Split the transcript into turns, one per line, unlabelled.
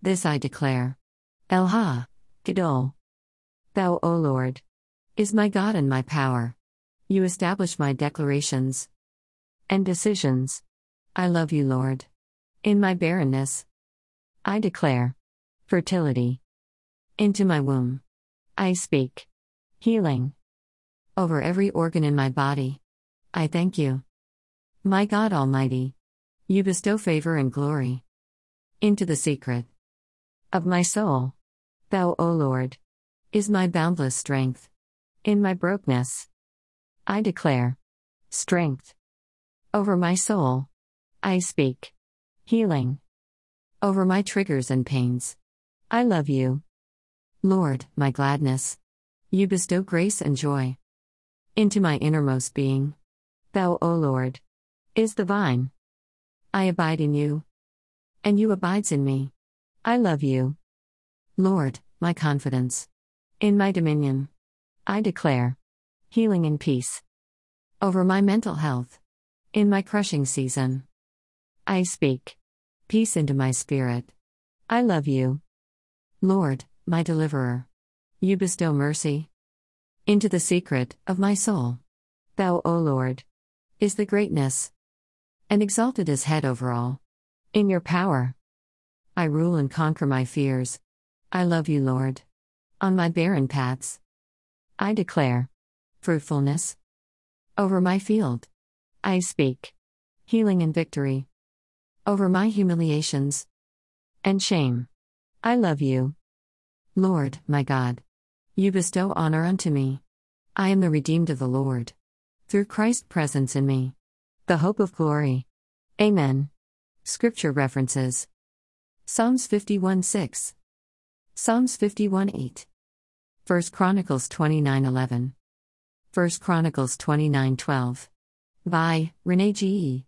This I declare. El HaGadol. Thou, O Lord, is my God and my power. You establish my declarations and decisions. I love you, Lord. In my barrenness, I declare fertility. Into my womb, I speak healing. Over every organ in my body, I thank you. My God Almighty, you bestow favor and glory into the secret of my soul. Thou, O Lord, is my boundless strength. In my brokenness, I declare strength. Over my soul, I speak healing. Over my triggers and pains, I love you. Lord, my gladness, you bestow grace and joy into my innermost being. Thou, O Lord, is the vine. I abide in you, and you abides in me. I love you. Lord, my confidence. In my dominion, I declare healing and peace. Over my mental health. In my crushing season, I speak peace into my spirit. I love you. Lord, my deliverer. You bestow mercy into the secret of my soul. Thou, O Lord, is the greatness and exalted as head over all. In your power, I rule and conquer my fears. I love you, Lord. On my barren paths, I declare fruitfulness. Over my field, I speak healing and victory. Over my humiliations and shame, I love you. Lord, my God, you bestow honor unto me. I am the redeemed of the Lord. Through Christ's presence in me, the hope of glory. Amen. Scripture references Psalms 51 6, Psalms 51 8, 1 Chronicles 29 11, 1 Chronicles 29 12. By Renee G.